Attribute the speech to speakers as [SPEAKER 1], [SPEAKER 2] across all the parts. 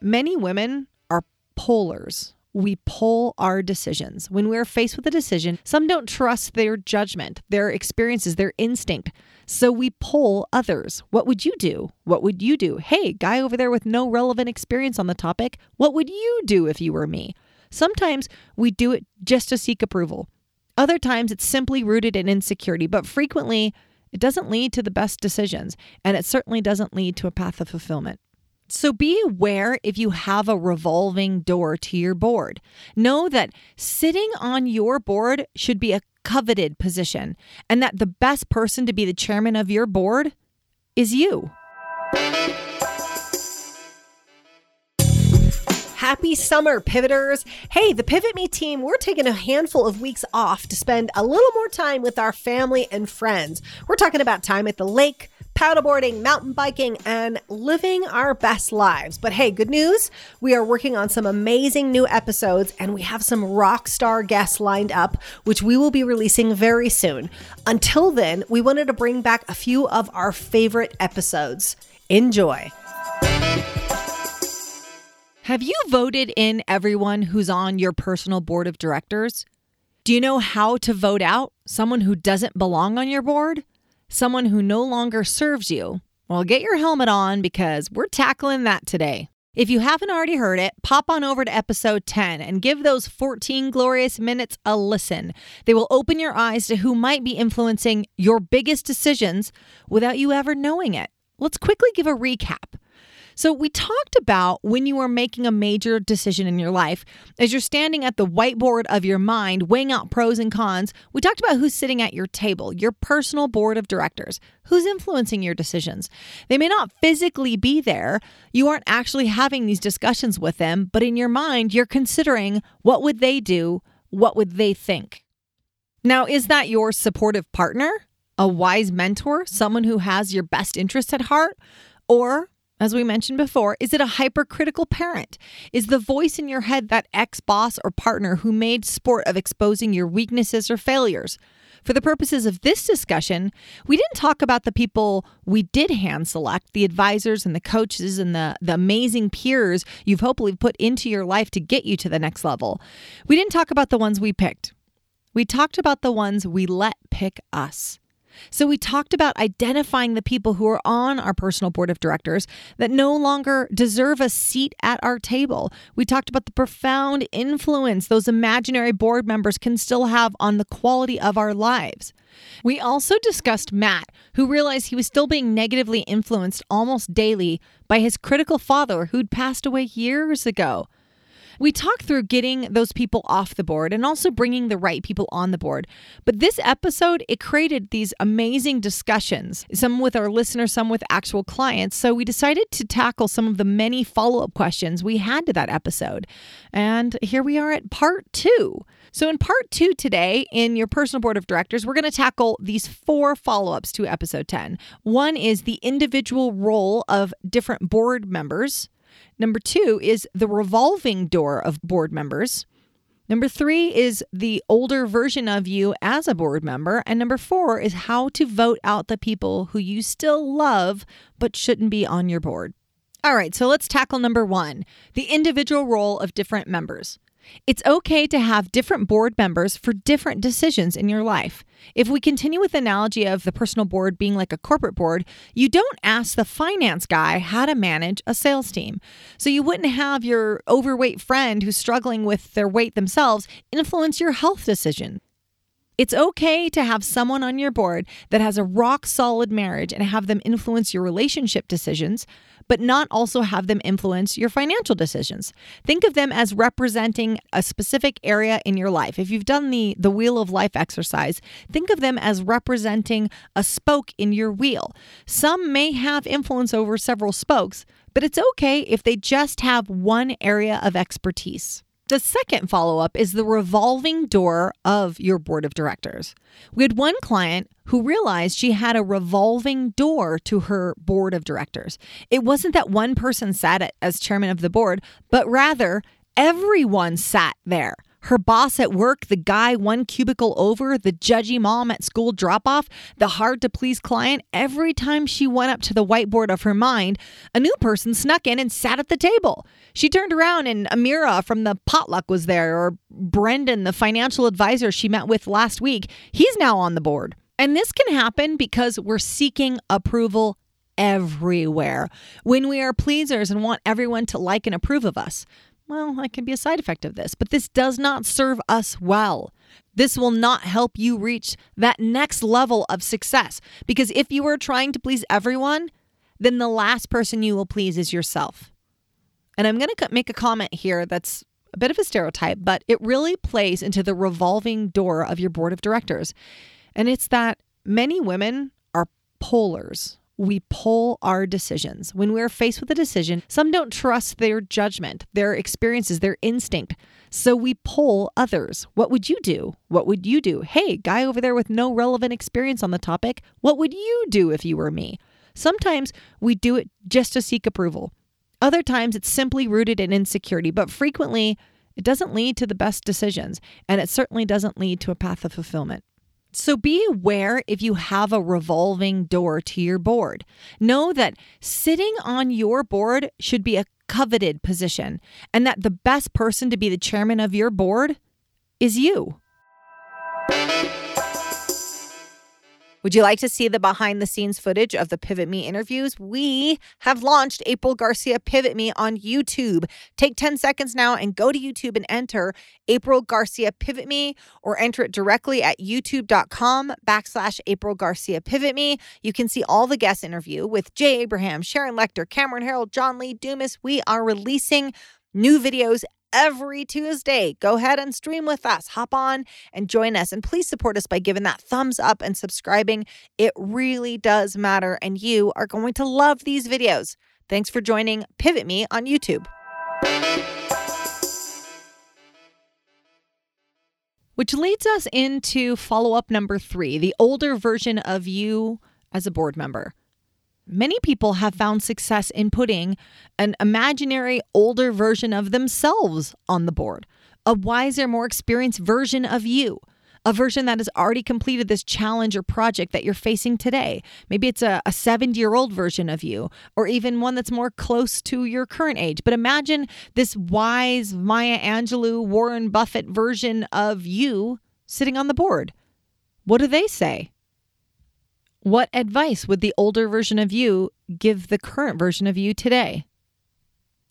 [SPEAKER 1] Many women are pullers. We pull our decisions. When we're faced with a decision, some don't trust their judgment, their experiences, their instinct. So we pull others. What would you do? What would you do? Hey, guy over there with no relevant experience on the topic, what would you do if you were me? Sometimes we do it just to seek approval. Other times it's simply rooted in insecurity, but frequently it doesn't lead to the best decisions, and it certainly doesn't lead to a path of fulfillment. So be aware if you have a revolving door to your board. Know that sitting on your board should be a coveted position, and that the best person to be the chairman of your board is you.
[SPEAKER 2] Happy summer, pivoters. Hey, the Pivot Me team, we're taking a handful of weeks off to spend a little more time with our family and friends. We're talking about time at the lake, paddleboarding, mountain biking, and living our best lives. But hey, good news we are working on some amazing new episodes and we have some rock star guests lined up, which we will be releasing very soon. Until then, we wanted to bring back a few of our favorite episodes. Enjoy.
[SPEAKER 1] Have you voted in everyone who's on your personal board of directors? Do you know how to vote out someone who doesn't belong on your board? Someone who no longer serves you? Well, get your helmet on because we're tackling that today. If you haven't already heard it, pop on over to episode 10 and give those 14 glorious minutes a listen. They will open your eyes to who might be influencing your biggest decisions without you ever knowing it. Let's quickly give a recap. So, we talked about when you are making a major decision in your life, as you're standing at the whiteboard of your mind, weighing out pros and cons, we talked about who's sitting at your table, your personal board of directors, who's influencing your decisions. They may not physically be there, you aren't actually having these discussions with them, but in your mind, you're considering what would they do, what would they think. Now, is that your supportive partner? A wise mentor, someone who has your best interests at heart? Or as we mentioned before, is it a hypercritical parent? Is the voice in your head that ex boss or partner who made sport of exposing your weaknesses or failures? For the purposes of this discussion, we didn't talk about the people we did hand select, the advisors and the coaches and the, the amazing peers you've hopefully put into your life to get you to the next level. We didn't talk about the ones we picked. We talked about the ones we let pick us. So, we talked about identifying the people who are on our personal board of directors that no longer deserve a seat at our table. We talked about the profound influence those imaginary board members can still have on the quality of our lives. We also discussed Matt, who realized he was still being negatively influenced almost daily by his critical father who'd passed away years ago. We talked through getting those people off the board and also bringing the right people on the board. But this episode, it created these amazing discussions, some with our listeners, some with actual clients. So we decided to tackle some of the many follow up questions we had to that episode. And here we are at part two. So, in part two today, in your personal board of directors, we're going to tackle these four follow ups to episode 10. One is the individual role of different board members. Number two is the revolving door of board members. Number three is the older version of you as a board member. And number four is how to vote out the people who you still love but shouldn't be on your board. All right, so let's tackle number one the individual role of different members. It's okay to have different board members for different decisions in your life. If we continue with the analogy of the personal board being like a corporate board, you don't ask the finance guy how to manage a sales team. So you wouldn't have your overweight friend who's struggling with their weight themselves influence your health decision. It's okay to have someone on your board that has a rock solid marriage and have them influence your relationship decisions, but not also have them influence your financial decisions. Think of them as representing a specific area in your life. If you've done the the wheel of life exercise, think of them as representing a spoke in your wheel. Some may have influence over several spokes, but it's okay if they just have one area of expertise. The second follow up is the revolving door of your board of directors. We had one client who realized she had a revolving door to her board of directors. It wasn't that one person sat as chairman of the board, but rather everyone sat there. Her boss at work, the guy one cubicle over, the judgy mom at school drop off, the hard to please client, every time she went up to the whiteboard of her mind, a new person snuck in and sat at the table. She turned around and Amira from the potluck was there, or Brendan, the financial advisor she met with last week. He's now on the board. And this can happen because we're seeking approval everywhere. When we are pleasers and want everyone to like and approve of us, well, that can be a side effect of this, but this does not serve us well. This will not help you reach that next level of success because if you are trying to please everyone, then the last person you will please is yourself. And I'm going to make a comment here that's a bit of a stereotype, but it really plays into the revolving door of your board of directors. And it's that many women are pollers we pull our decisions. When we're faced with a decision, some don't trust their judgment, their experiences, their instinct. So we pull others. What would you do? What would you do? Hey, guy over there with no relevant experience on the topic, what would you do if you were me? Sometimes we do it just to seek approval. Other times it's simply rooted in insecurity, but frequently it doesn't lead to the best decisions, and it certainly doesn't lead to a path of fulfillment. So be aware if you have a revolving door to your board. Know that sitting on your board should be a coveted position and that the best person to be the chairman of your board is you. Would you like to see the behind the scenes footage of the Pivot Me interviews? We have launched April Garcia Pivot Me on YouTube. Take 10 seconds now and go to YouTube and enter April Garcia Pivot Me or enter it directly at youtube.com backslash April Garcia Pivot Me. You can see all the guest interview with Jay Abraham, Sharon Lechter, Cameron Herold, John Lee Dumas. We are releasing new videos every Tuesday. Go ahead and stream with us. Hop on and join us. And please support us by giving that thumbs up and subscribing. It really does matter. And you are going to love these videos. Thanks for joining Pivot Me on YouTube. Which leads us into follow up number three the older version of you as a board member. Many people have found success in putting an imaginary older version of themselves on the board, a wiser, more experienced version of you, a version that has already completed this challenge or project that you're facing today. Maybe it's a, a 70 year old version of you, or even one that's more close to your current age. But imagine this wise Maya Angelou, Warren Buffett version of you sitting on the board. What do they say? What advice would the older version of you give the current version of you today?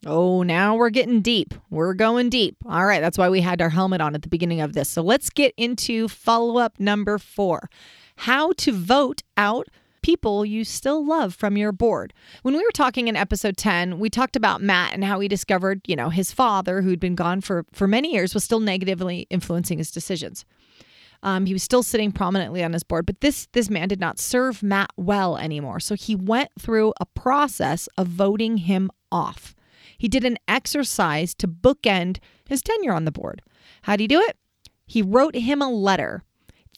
[SPEAKER 1] Oh, now we're getting deep. We're going deep. All right, that's why we had our helmet on at the beginning of this. So let's get into follow up number four how to vote out people you still love from your board. When we were talking in episode 10, we talked about Matt and how he discovered, you know, his father, who'd been gone for, for many years, was still negatively influencing his decisions. Um, he was still sitting prominently on his board, but this this man did not serve Matt well anymore. So he went through a process of voting him off. He did an exercise to bookend his tenure on the board. How did he do it? He wrote him a letter,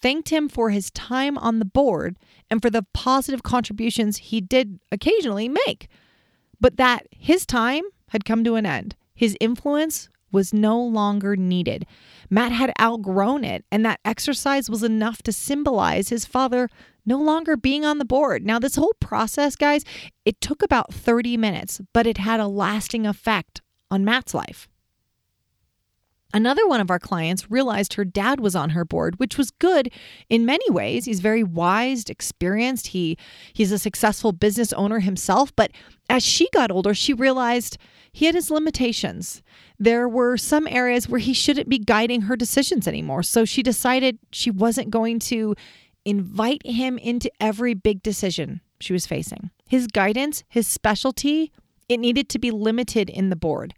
[SPEAKER 1] thanked him for his time on the board and for the positive contributions he did occasionally make, but that his time had come to an end. His influence was no longer needed. Matt had outgrown it, and that exercise was enough to symbolize his father no longer being on the board. Now, this whole process, guys, it took about 30 minutes, but it had a lasting effect on Matt's life. Another one of our clients realized her dad was on her board, which was good in many ways. He's very wise, experienced. He he's a successful business owner himself, but as she got older, she realized he had his limitations. There were some areas where he shouldn't be guiding her decisions anymore. So she decided she wasn't going to invite him into every big decision she was facing. His guidance, his specialty, it needed to be limited in the board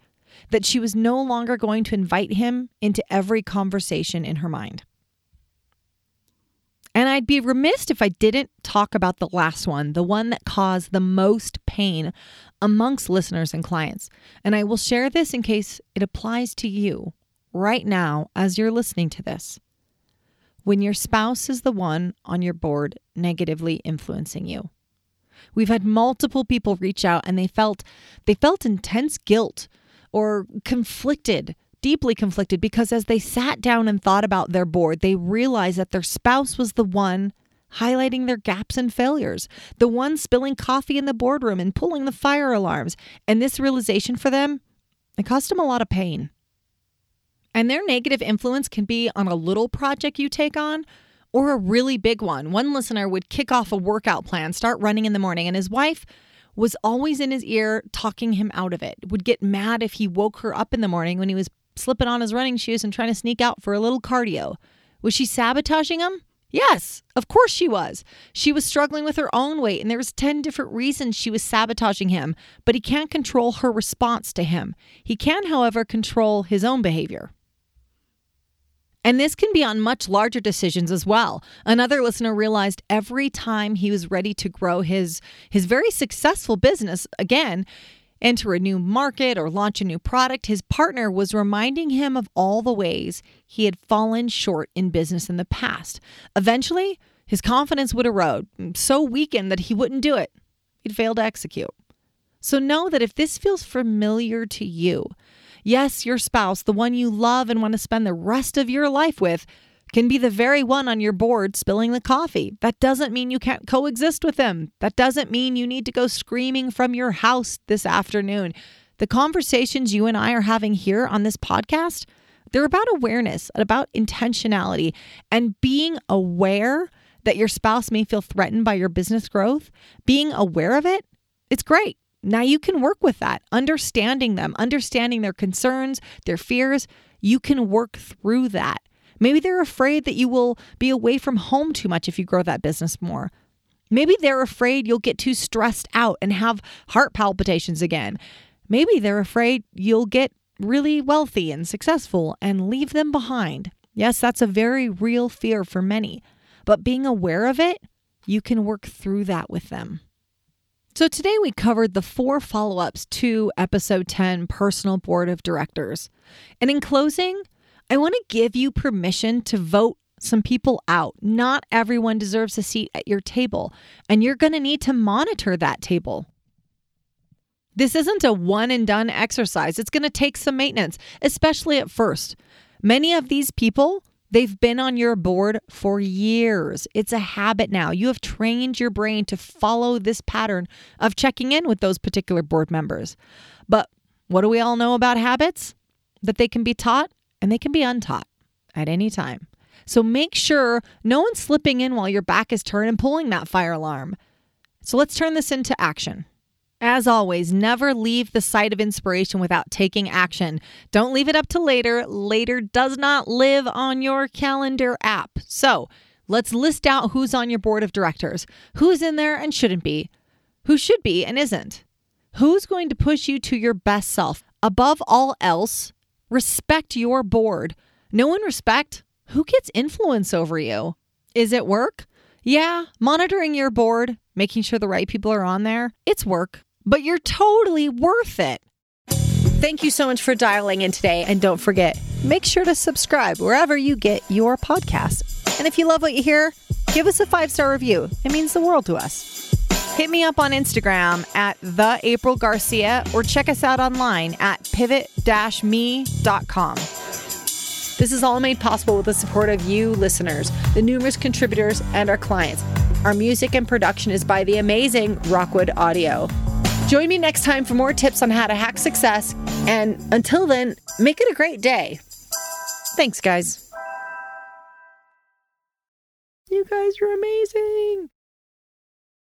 [SPEAKER 1] that she was no longer going to invite him into every conversation in her mind. And I'd be remiss if I didn't talk about the last one, the one that caused the most pain amongst listeners and clients. And I will share this in case it applies to you right now as you're listening to this. When your spouse is the one on your board negatively influencing you. We've had multiple people reach out and they felt they felt intense guilt or conflicted deeply conflicted because as they sat down and thought about their board, they realized that their spouse was the one highlighting their gaps and failures, the one spilling coffee in the boardroom and pulling the fire alarms. And this realization for them, it cost them a lot of pain. And their negative influence can be on a little project you take on or a really big one. One listener would kick off a workout plan, start running in the morning, and his wife was always in his ear talking him out of it. Would get mad if he woke her up in the morning when he was slipping on his running shoes and trying to sneak out for a little cardio. Was she sabotaging him? Yes, of course she was. She was struggling with her own weight and there was 10 different reasons she was sabotaging him, but he can't control her response to him. He can, however, control his own behavior. And this can be on much larger decisions as well. Another listener realized every time he was ready to grow his his very successful business again, enter a new market or launch a new product, his partner was reminding him of all the ways he had fallen short in business in the past. Eventually, his confidence would erode, so weakened that he wouldn't do it. He'd fail to execute. So know that if this feels familiar to you, Yes, your spouse, the one you love and want to spend the rest of your life with, can be the very one on your board spilling the coffee. That doesn't mean you can't coexist with them. That doesn't mean you need to go screaming from your house this afternoon. The conversations you and I are having here on this podcast, they're about awareness, about intentionality, and being aware that your spouse may feel threatened by your business growth. Being aware of it, it's great. Now you can work with that, understanding them, understanding their concerns, their fears. You can work through that. Maybe they're afraid that you will be away from home too much if you grow that business more. Maybe they're afraid you'll get too stressed out and have heart palpitations again. Maybe they're afraid you'll get really wealthy and successful and leave them behind. Yes, that's a very real fear for many. But being aware of it, you can work through that with them. So, today we covered the four follow ups to episode 10 Personal Board of Directors. And in closing, I want to give you permission to vote some people out. Not everyone deserves a seat at your table, and you're going to need to monitor that table. This isn't a one and done exercise. It's going to take some maintenance, especially at first. Many of these people They've been on your board for years. It's a habit now. You have trained your brain to follow this pattern of checking in with those particular board members. But what do we all know about habits? That they can be taught and they can be untaught at any time. So make sure no one's slipping in while your back is turned and pulling that fire alarm. So let's turn this into action. As always, never leave the site of inspiration without taking action. Don't leave it up to later. Later does not live on your calendar app. So let's list out who's on your board of directors, who's in there and shouldn't be, who should be and isn't, who's going to push you to your best self. Above all else, respect your board. No one respect who gets influence over you. Is it work? Yeah, monitoring your board, making sure the right people are on there, it's work but you're totally worth it. Thank you so much for dialing in today. And don't forget, make sure to subscribe wherever you get your podcast. And if you love what you hear, give us a five star review. It means the world to us. Hit me up on Instagram at the April Garcia or check us out online at pivot-me.com. This is all made possible with the support of you listeners, the numerous contributors, and our clients. Our music and production is by the amazing Rockwood Audio. Join me next time for more tips on how to hack success. And until then, make it a great day. Thanks, guys. You guys are amazing.